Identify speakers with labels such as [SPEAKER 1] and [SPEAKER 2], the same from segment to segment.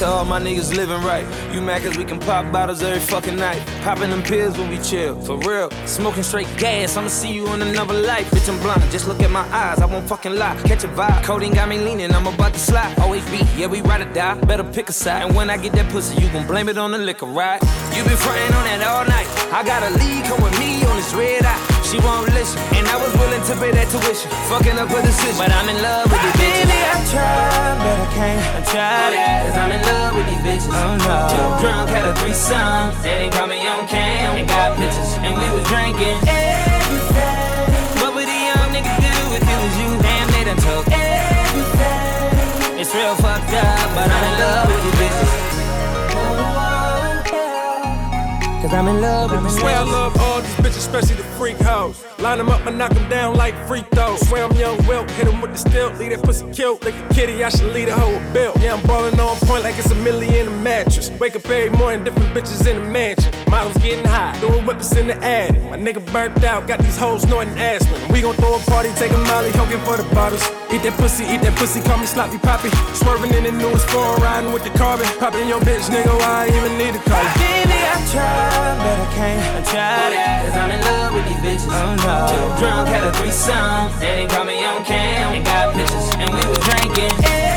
[SPEAKER 1] to all my niggas living right. You mad cause we can pop bottles every fucking night. Popping them pills when we chill, for real. Smoking straight gas, I'ma see you in another life. Bitch, I'm blind, just look at my eyes, I won't fucking lie. Catch a vibe, codeine got me leaning, I'm about to slide. Always be, yeah, we ride or die, better pick a side. And when I get that pussy, you gon' blame it on the liquor, right? You been frontin' on that all night. I got a lead, come with me on this red eye. She won't listen, and I was willing to pay that tuition. Fucking up a decision, but I'm in love with these bitches. Baby, I tried, but I can't. I tried it, cause I'm in love with these bitches. Oh no. Too drunk, had a threesome. They call me on cam, and got pictures, and we was drinking. Everything. What would a young nigga do if it was you? Damn, they done took everything. It's real fucked up, but I'm in love with Cause I'm in love with these
[SPEAKER 2] Swear I love all these bitches, especially the freak hoes. Line them up and knock them down like free throws. Swear I'm young Wilt, hit them with the stilt, leave that pussy killed. Like a kitty, I should lead a whole bill. Yeah, I'm ballin' on point like it's a million a mattress. Wake up every morning, different bitches in the mansion. Models getting high, doing whippers in the attic. My nigga burnt out, got these hoes snorting aspirin. We gon' throw a party, take a molly, hogan for the bottles. Eat that pussy, eat that pussy, call me sloppy poppy. Swerving in the newest foreign, riding with the carbon. Popping your bitch, nigga, why I even need a car.
[SPEAKER 1] Baby, I tried, but I can't. I tried it, cause I'm in love with these bitches. Oh no. Too drunk, had a threesome. They didn't call me on cam, and got pictures, and we was drinking. Everything.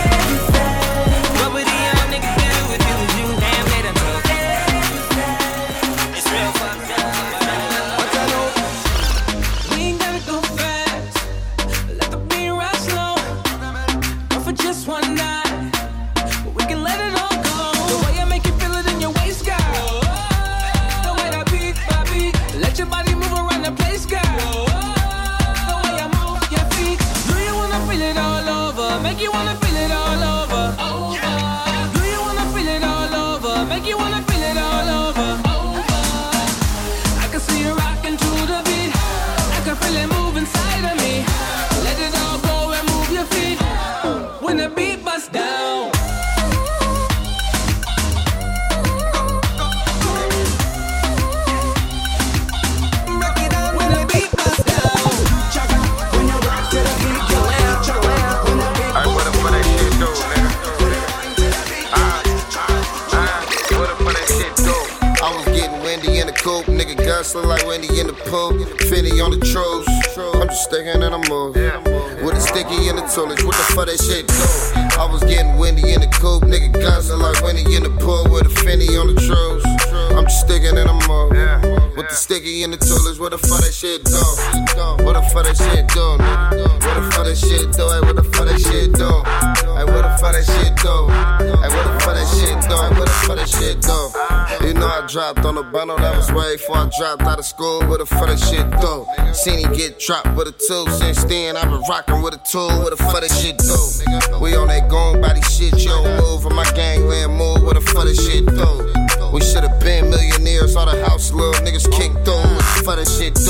[SPEAKER 3] I
[SPEAKER 4] was getting windy in the coupe, nigga guzzling like Wendy in the pool. Finny on the trolls, I'm just sticking in a move. With a sticky in the toilet, what the fuck that shit do? I was getting windy in the coupe, nigga guzzling like Wendy in the pool. With a Finny on the trolls, I'm just sticking in a move. With the sticky in the toilets, what the fuck that shit do? What the fuck that shit do? What the fuck that shit do? Hey, what the fuck that shit do? Hey, what the fuck that shit do? Hey, what the fuck that shit do? Hey, what the fuck that shit do? You know I dropped on the bundle, that was way before I dropped out of school. What the fuck that shit do? Seen him get dropped with a two. Since then, I've been rocking with a tool. What the fuck that shit do? We on that gone body shit, you don't move. And my gang, gangland move. What the fuck that shit do? We should've been millionaires, all the house little niggas kicked through. What the fuck that shit do?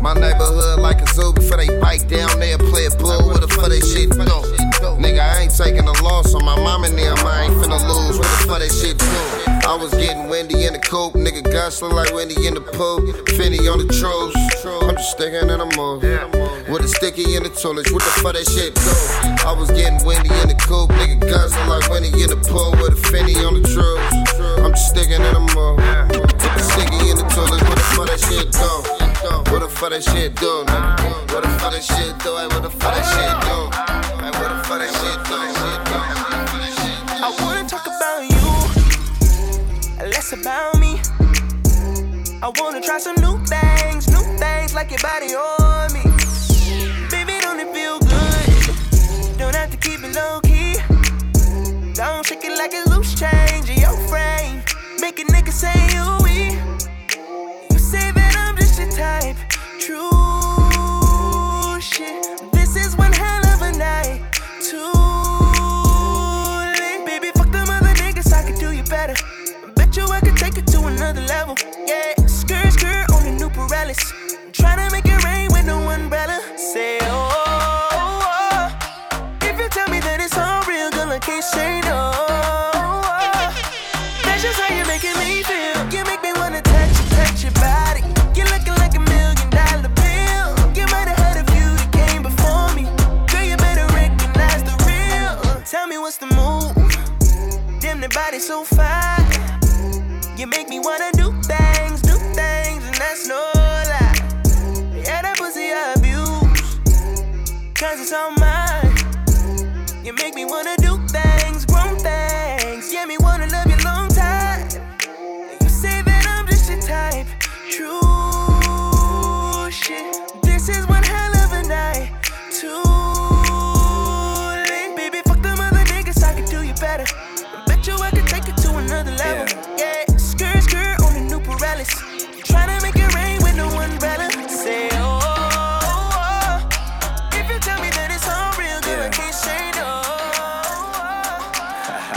[SPEAKER 4] My neighborhood like a zoo before they bite down, they'll play it blue. What the fuck that shit do? Nigga, I ain't taking a loss on my mom and them. I ain't finna lose. What the fuck that shit do? I was getting windy in the coupe, nigga guzzling like Wendy in the pool. Finny on the trolls, I'm just sticking in a move. With a sticky in the toilet, what the fuck that shit do? I was getting windy in the coupe, nigga guzzling like Wendy in the pool. With a Finny on the trolls, I'm just sticking in the sticky in the toilet, what the fuck that shit do? What the fuck that shit do? What the fuck that shit do? Hey, what the fuck that shit do? What the fuck that shit do?
[SPEAKER 1] I wanna talk about you, less about me. I wanna try some new things, new things like your body on Make me
[SPEAKER 5] wanna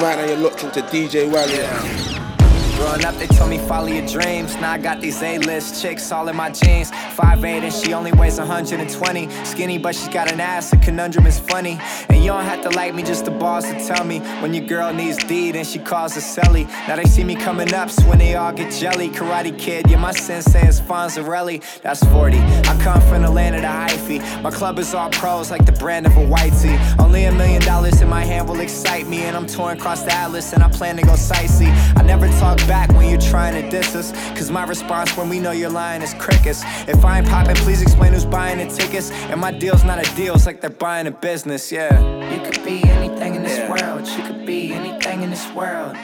[SPEAKER 2] Right now you're locked into DJ Wally.
[SPEAKER 6] Growing up, they told me follow your dreams. Now I got these A-list chicks all in my jeans. 5'8 and she only weighs 120. Skinny, but she's got an ass. A conundrum is funny. And you don't have to like me, just the balls to tell me. When your girl needs D, then she calls a celly. Now they see me coming up, so when they all get jelly. Karate Kid, yeah, my sensei is Fonzarelli. That's 40. I come from the land of the hyphy. My club is all pros, like the brand of a white tee. Only a million dollars in my hand will excite me. And I'm touring across the atlas, and I plan to go sightsee. I never talk back when you're trying to diss us. Cause my response when we know you're lying is crickets. If I ain't popping, please explain who's buying the tickets. And my deal's not a deal, it's like they're buying a business, yeah. You could be anything in this world, you could be anything in this world.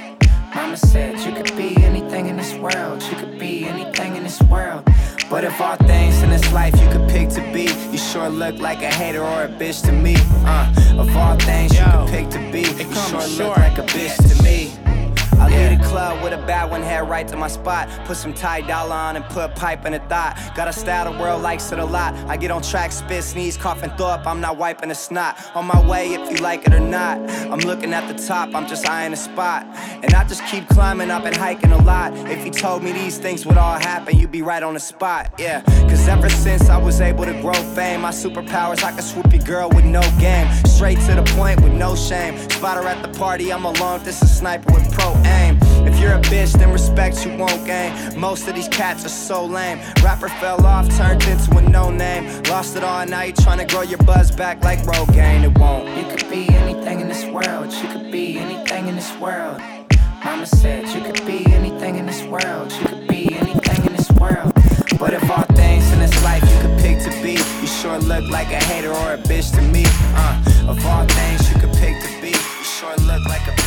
[SPEAKER 6] Mama said you could be anything in this world, you could be anything in this world. But if all things in this life you could pick to be, you sure look like a hater or a bitch to me. Uh, of all things you could pick to be, you sure look like a bitch to me. I leave the club with a bad one, head right to my spot. Put some Ty Dolla on and put a pipe in a thought. Got a style the world likes it a lot. I get on track, spit, sneeze, cough, and throw up. I'm not wiping a snot. On my way if you like it or not. I'm looking at the top, I'm just eyeing a spot. And I just keep climbing, I've been hiking a lot. If you told me these things would all happen, you'd be right on the spot, yeah. Cause ever since I was able to grow fame, my superpowers, I can swoop your girl with no game. Straight to the point with no shame. Spot her at the party, I'm alone. This a sniper with pro aim. If you're a bitch, then respect you won't gain. Most of these cats are so lame. Rapper fell off, turned into a no name. Lost it all, you trying to grow your buzz back like Rogaine. It won't. You could be anything in this world. You could be anything in this world. Mama said you could be anything in this world. You could be anything in this world. But if all things in this life you could pick to be, you sure look like a hater or a bitch to me. Uh, of all things you could pick to be, you sure look like a.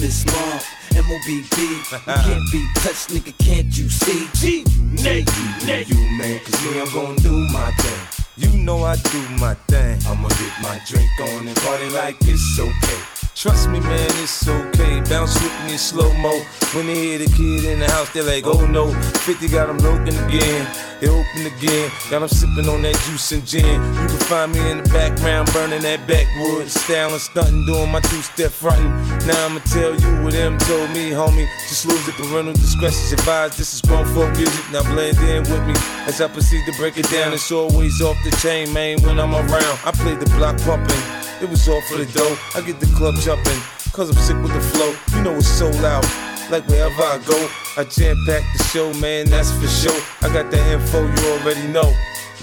[SPEAKER 7] The mob, M-O-B-B. You can't be touched, nigga, can't you see? G, Nate, Nate.
[SPEAKER 8] you, man, cause me, I'm gonna do my thing. You know I do my thing. I'ma get my drink on and party like it's okay. Trust me, man, it's okay. Bounce with me in slow mo. When they hear the kid in the house, they're like, oh no. 50 got them looking again. They open again. Got them sipping on that juice and gin. You can find me in the background, burning that backwood. Styling, stunting, doing my two step fronting. Now I'ma tell you what them told me, homie. Just lose it, parental discretion advised. This is grown folk music. Now blend in with me as I proceed to break it down. It's always off the chain, man, when I'm around. I play the block pumping. It was all for the dough. I get the club jumping, cause I'm sick with the flow. You know it's so loud. Like wherever I go, I jam pack the show, man, that's for sure. I got the info you already know.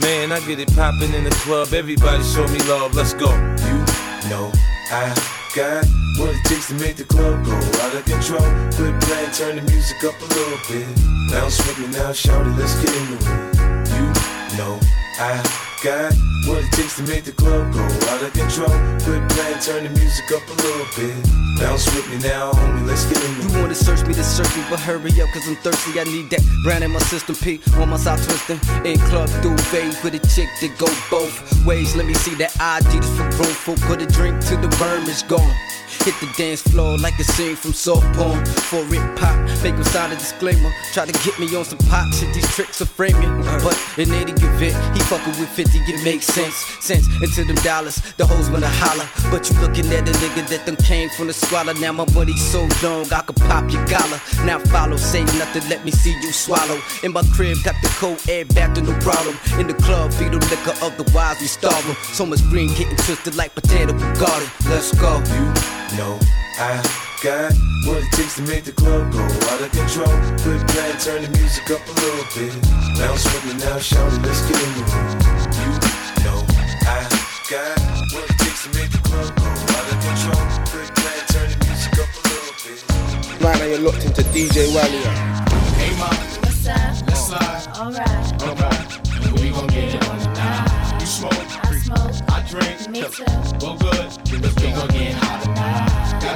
[SPEAKER 8] Man, I get it poppin' in the club. Everybody show me love, let's go. You know I got what it takes to make the club go out of control. Quit playing, turn the music up a little bit. Bounce with me now, shout it, let's get into it. You know I got what it takes to make the club go out of control. Quit playing, turn the music up a little bit. Bounce with me now, homie, let's get it.
[SPEAKER 7] You wanna search me to search me, but hurry up, cause I'm thirsty. I need that brand in my system. P on my side twisting. In club through duvet with a chick that go both ways. Let me see that ID just for grown folk. Put a drink till the worm is gone. Hit the dance floor like a scene from soft porn. For it pop, make him sign a disclaimer. Try to get me on some pop shit, these tricks are framing. But in any event, he fucking with 50, it makes. Sense into them dollars, the hoes wanna holler. But you looking at a nigga that them came from the squalor. Now my money's so long, I could pop your collar. Now follow, say nothing, let me see you swallow. In my crib, got the cold air back to no problem. In the club, feed them liquor, otherwise we starve 'em. So much green getting twisted like potato garden. Let's go.
[SPEAKER 8] You know I got what it takes to make the club go out of control. Quit playing, turn the music up a little bit. Bounce with me now, shout let's get into it. You
[SPEAKER 2] locked into DJ Wally.
[SPEAKER 9] Hey, ma,
[SPEAKER 10] What's up?
[SPEAKER 9] let's slide.
[SPEAKER 10] Alright.
[SPEAKER 9] Alright, we gon' get it on it now. You smoke,
[SPEAKER 10] I smoke.
[SPEAKER 9] I drink. drink. Me too. Well, good, because we gon' get hot tonight.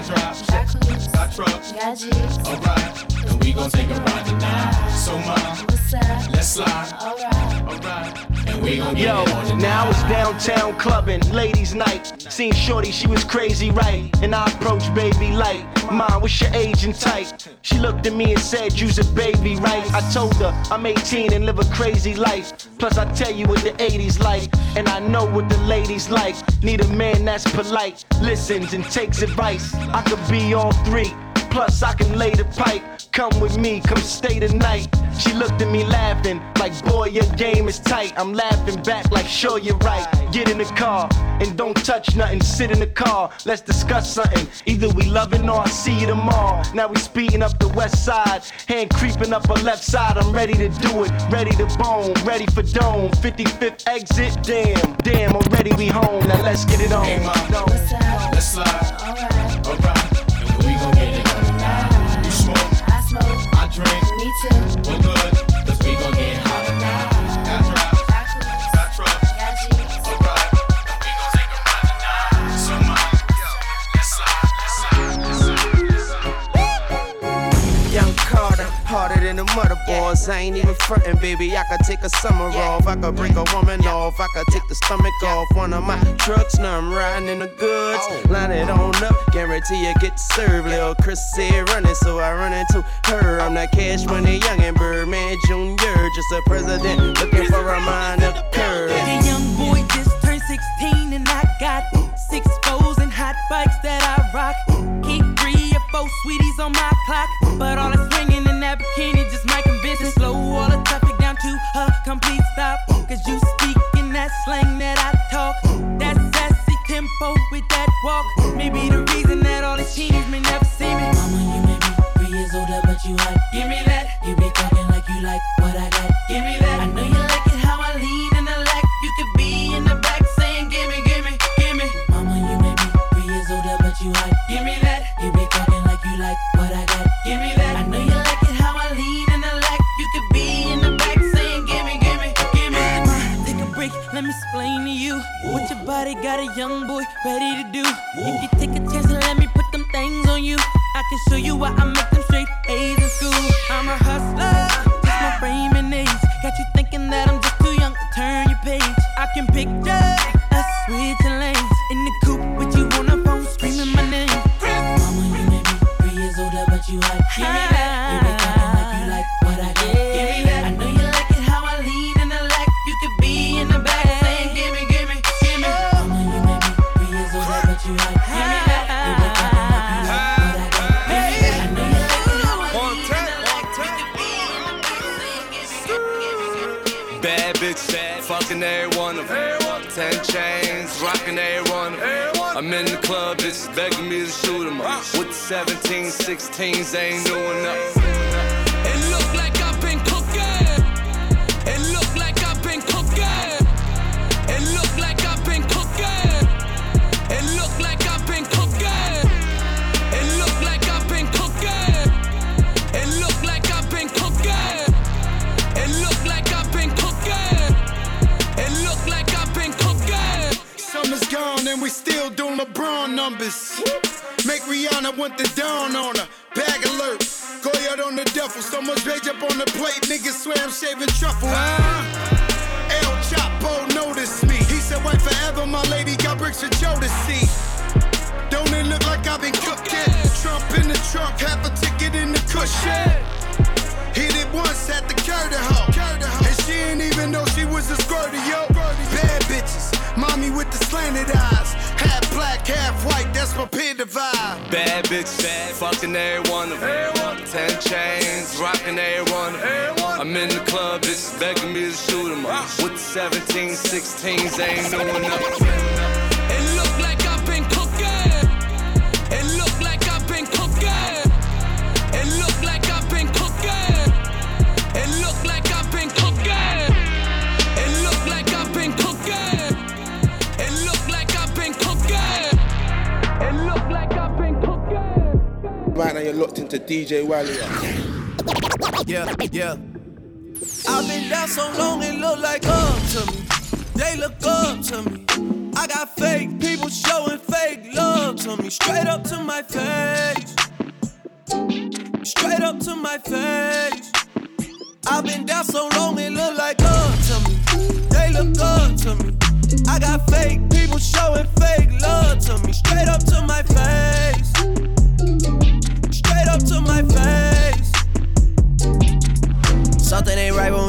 [SPEAKER 9] Got drops, got trucks, got G's. Alright, and we gon' take a ride tonight. So, what's? Let's slide. Alright, alright.
[SPEAKER 10] Yo, now it's downtown clubbing, ladies' night. Seen Shorty, she was crazy, right? And I approached baby light. Mom, what's your age and type? She looked at me and said, You's a baby, right? I told her I'm 18 and live a crazy life. Plus, I tell you what the 80s like, and I know what the ladies like. Need a man that's polite, listens and takes advice. I could be all three. Plus, I can lay the pipe. Come with me, come stay the night. She looked at me laughing, like, boy, your game is tight. I'm laughing back, like, sure, you're right. Get in the car and don't touch nothing. Sit in the car, let's discuss something. Either we loving or I see you tomorrow. Now we speeding up the west side, hand creeping up our left side. I'm ready to do it, ready to bone, ready for dome. 55th exit, damn, damn, already we home. Now let's get it on.
[SPEAKER 9] Hey, mom, let's slide.
[SPEAKER 11] Baby. I could take a summer off. I could break a woman off. I could take the stomach off. One of my trucks, now I'm riding in the goods. Oh. Line it on up, guarantee you get served. Lil' Chris said running, so I run into her. I'm that cash money young and Birdman Jr. Just a president looking for a minor curve.
[SPEAKER 3] The young boy just turned 16 and I got six foes and hot bikes that I rock. Keep three or four sweeties on my clock, but all that's to you what your body got a young boy ready to do. If you take a chance and let me put them things on you, I can show you why I make them straight A's in school. I'm a hustler,
[SPEAKER 8] fucking every one of them. Ten chains, rocking every one of them. I'm in the club, bitches begging me to shoot 'em up. With the 17, 16s, they ain't doing nothing.
[SPEAKER 12] And we still doing LeBron numbers. Make Rihanna want the down on her. Bag alert. Go out on the duffel. So much rage up on the plate. Niggas swear I'm shaving truffle. Huh? El Chapo noticed me. He said, wait forever. My lady got bricks for Joe to see. Don't it look like I've been cooking? Trump in the trunk, half a ticket in the cushion. Hit it once at the Curtis hoe. And she ain't even know she was a squirter, yo. Bad bitches, mommy with the slanted eyes. Half black, half white, that's my peer divide.
[SPEAKER 8] Bad bitch, bad, fucking every one of them. Ten chains, rocking every one of them. I'm in the club, bitches begging me to shoot 'em up. With the 17, 16s, they ain't doing nothing.
[SPEAKER 13] You're locked into DJ Wally.
[SPEAKER 14] Yeah, yeah. I've been down so long, it look like up to me. They look up to me.
[SPEAKER 11] I got fake people showing fake love to me, straight up to my face. Straight up to my face. I've been down so long, it look like up to me. They look up to me. I got fake people showing fake love to me, straight up to my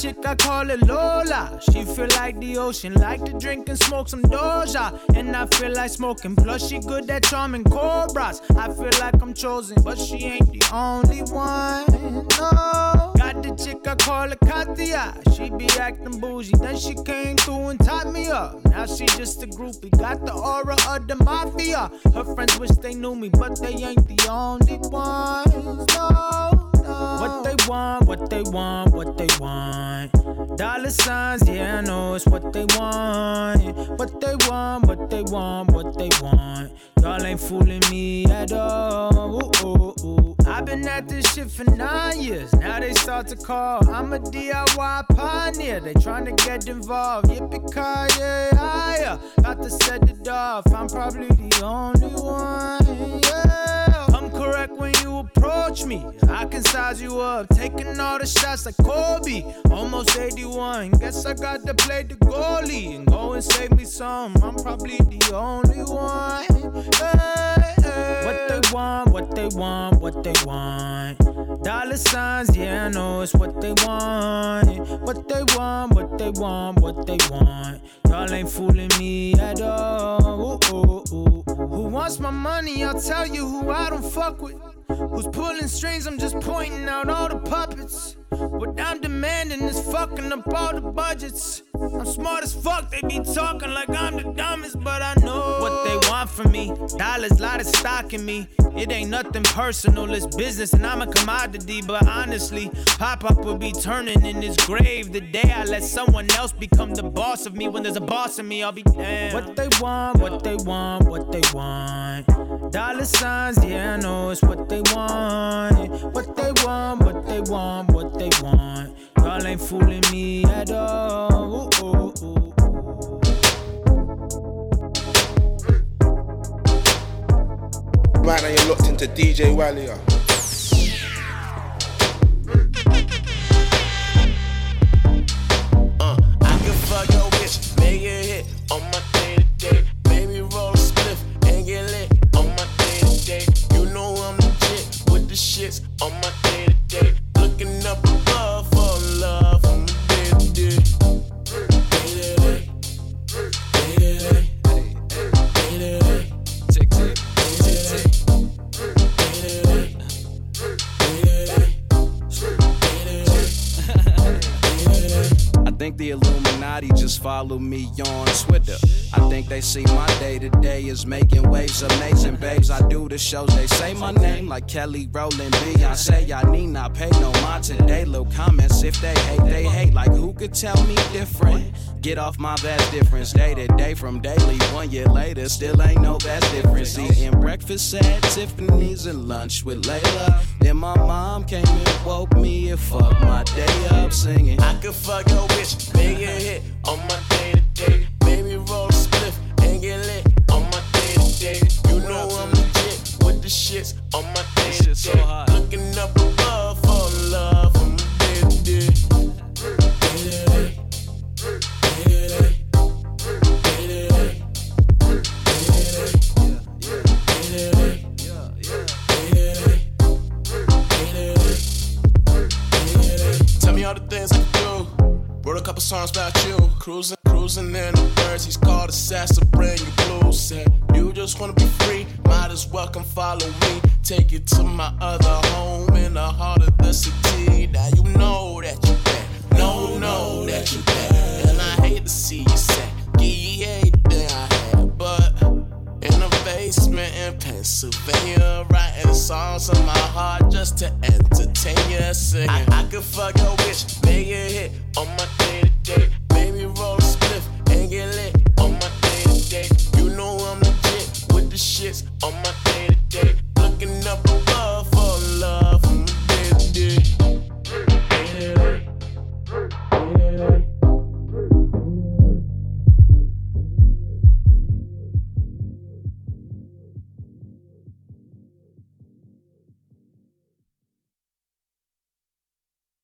[SPEAKER 15] Chick, I call it Lola. She feel like the ocean, like to drink and smoke some Doja. And I feel like smoking, plus she good at charming cobras. I feel like I'm chosen, but she ain't the only one. No. Got the chick, I call her Katia. She be acting bougie, then she came through and tied me up. Now she just a groupie, got the aura of the mafia. Her friends wish they knew me, but they ain't the only ones. No. What oh. they want, what they want, what they want. Dollar signs, yeah, I know it's what they want. What they want, what they want, what they want. Y'all ain't fooling me at all. Ooh, ooh, ooh. I've been at this shit for nine years. Now they start to call. I'm a DIY pioneer. They trying to get involved. Yippee ki yay, yeah. Got to set it off. I'm probably the only one. Yeah. Correct when you approach me. I can size you up. Taking all the shots like Kobe. Almost 81. Guess I got to play the goalie and go and save me some. I'm probably the only one. Hey. What they want, what they want, what they want. Dollar signs, yeah, I know it's what they want. What they want, what they want, what they want. Y'all ain't fooling me at all. Ooh, ooh, ooh. Who wants my money? I'll tell you who I don't fuck with. Who's pulling strings? I'm just pointing out all the puppets. What I'm demanding is fucking up all the budgets. I'm smart as fuck, they be talking like I'm the dumbest, but I know what they want from me. Dollars, lot of stock in me. It ain't nothing personal, it's business, and I'm a commodity. But honestly, Pop Up will be turning in his grave the day I let someone else become the boss of me. When there's a boss in me, I'll be damned. What they want, what they want, what they want. Dollar signs, yeah, I know it's what they want. What they want, what they want, what they want. Y'all ain't fooling me at all. Ooh, ooh, ooh.
[SPEAKER 13] Right now you're locked into DJ
[SPEAKER 9] Wally. Think the Illuminati just follow me on Twitter. I think they see my day to day is making waves, amazing babes. I do the shows, they say my name like Kelly Rowland B. I say I need not pay no mind today. Little comments if they hate, they hate. Like who could tell me different? Get off my vast difference day to day from daily. One year later, still ain't no vast difference. Eating breakfast at Tiffany's and lunch with Layla. Then my mom came and woke me and fucked my day up singing.
[SPEAKER 16] I could fuck your bitch, make it hit on my day to day. Baby, roll a spliff and get lit on my day to day. You know I'm legit with the shits on my day to day. Looking up Sylvania, writing songs in my heart just to entertain you. Singing, I, I could fuck your bitch, make a hit on my day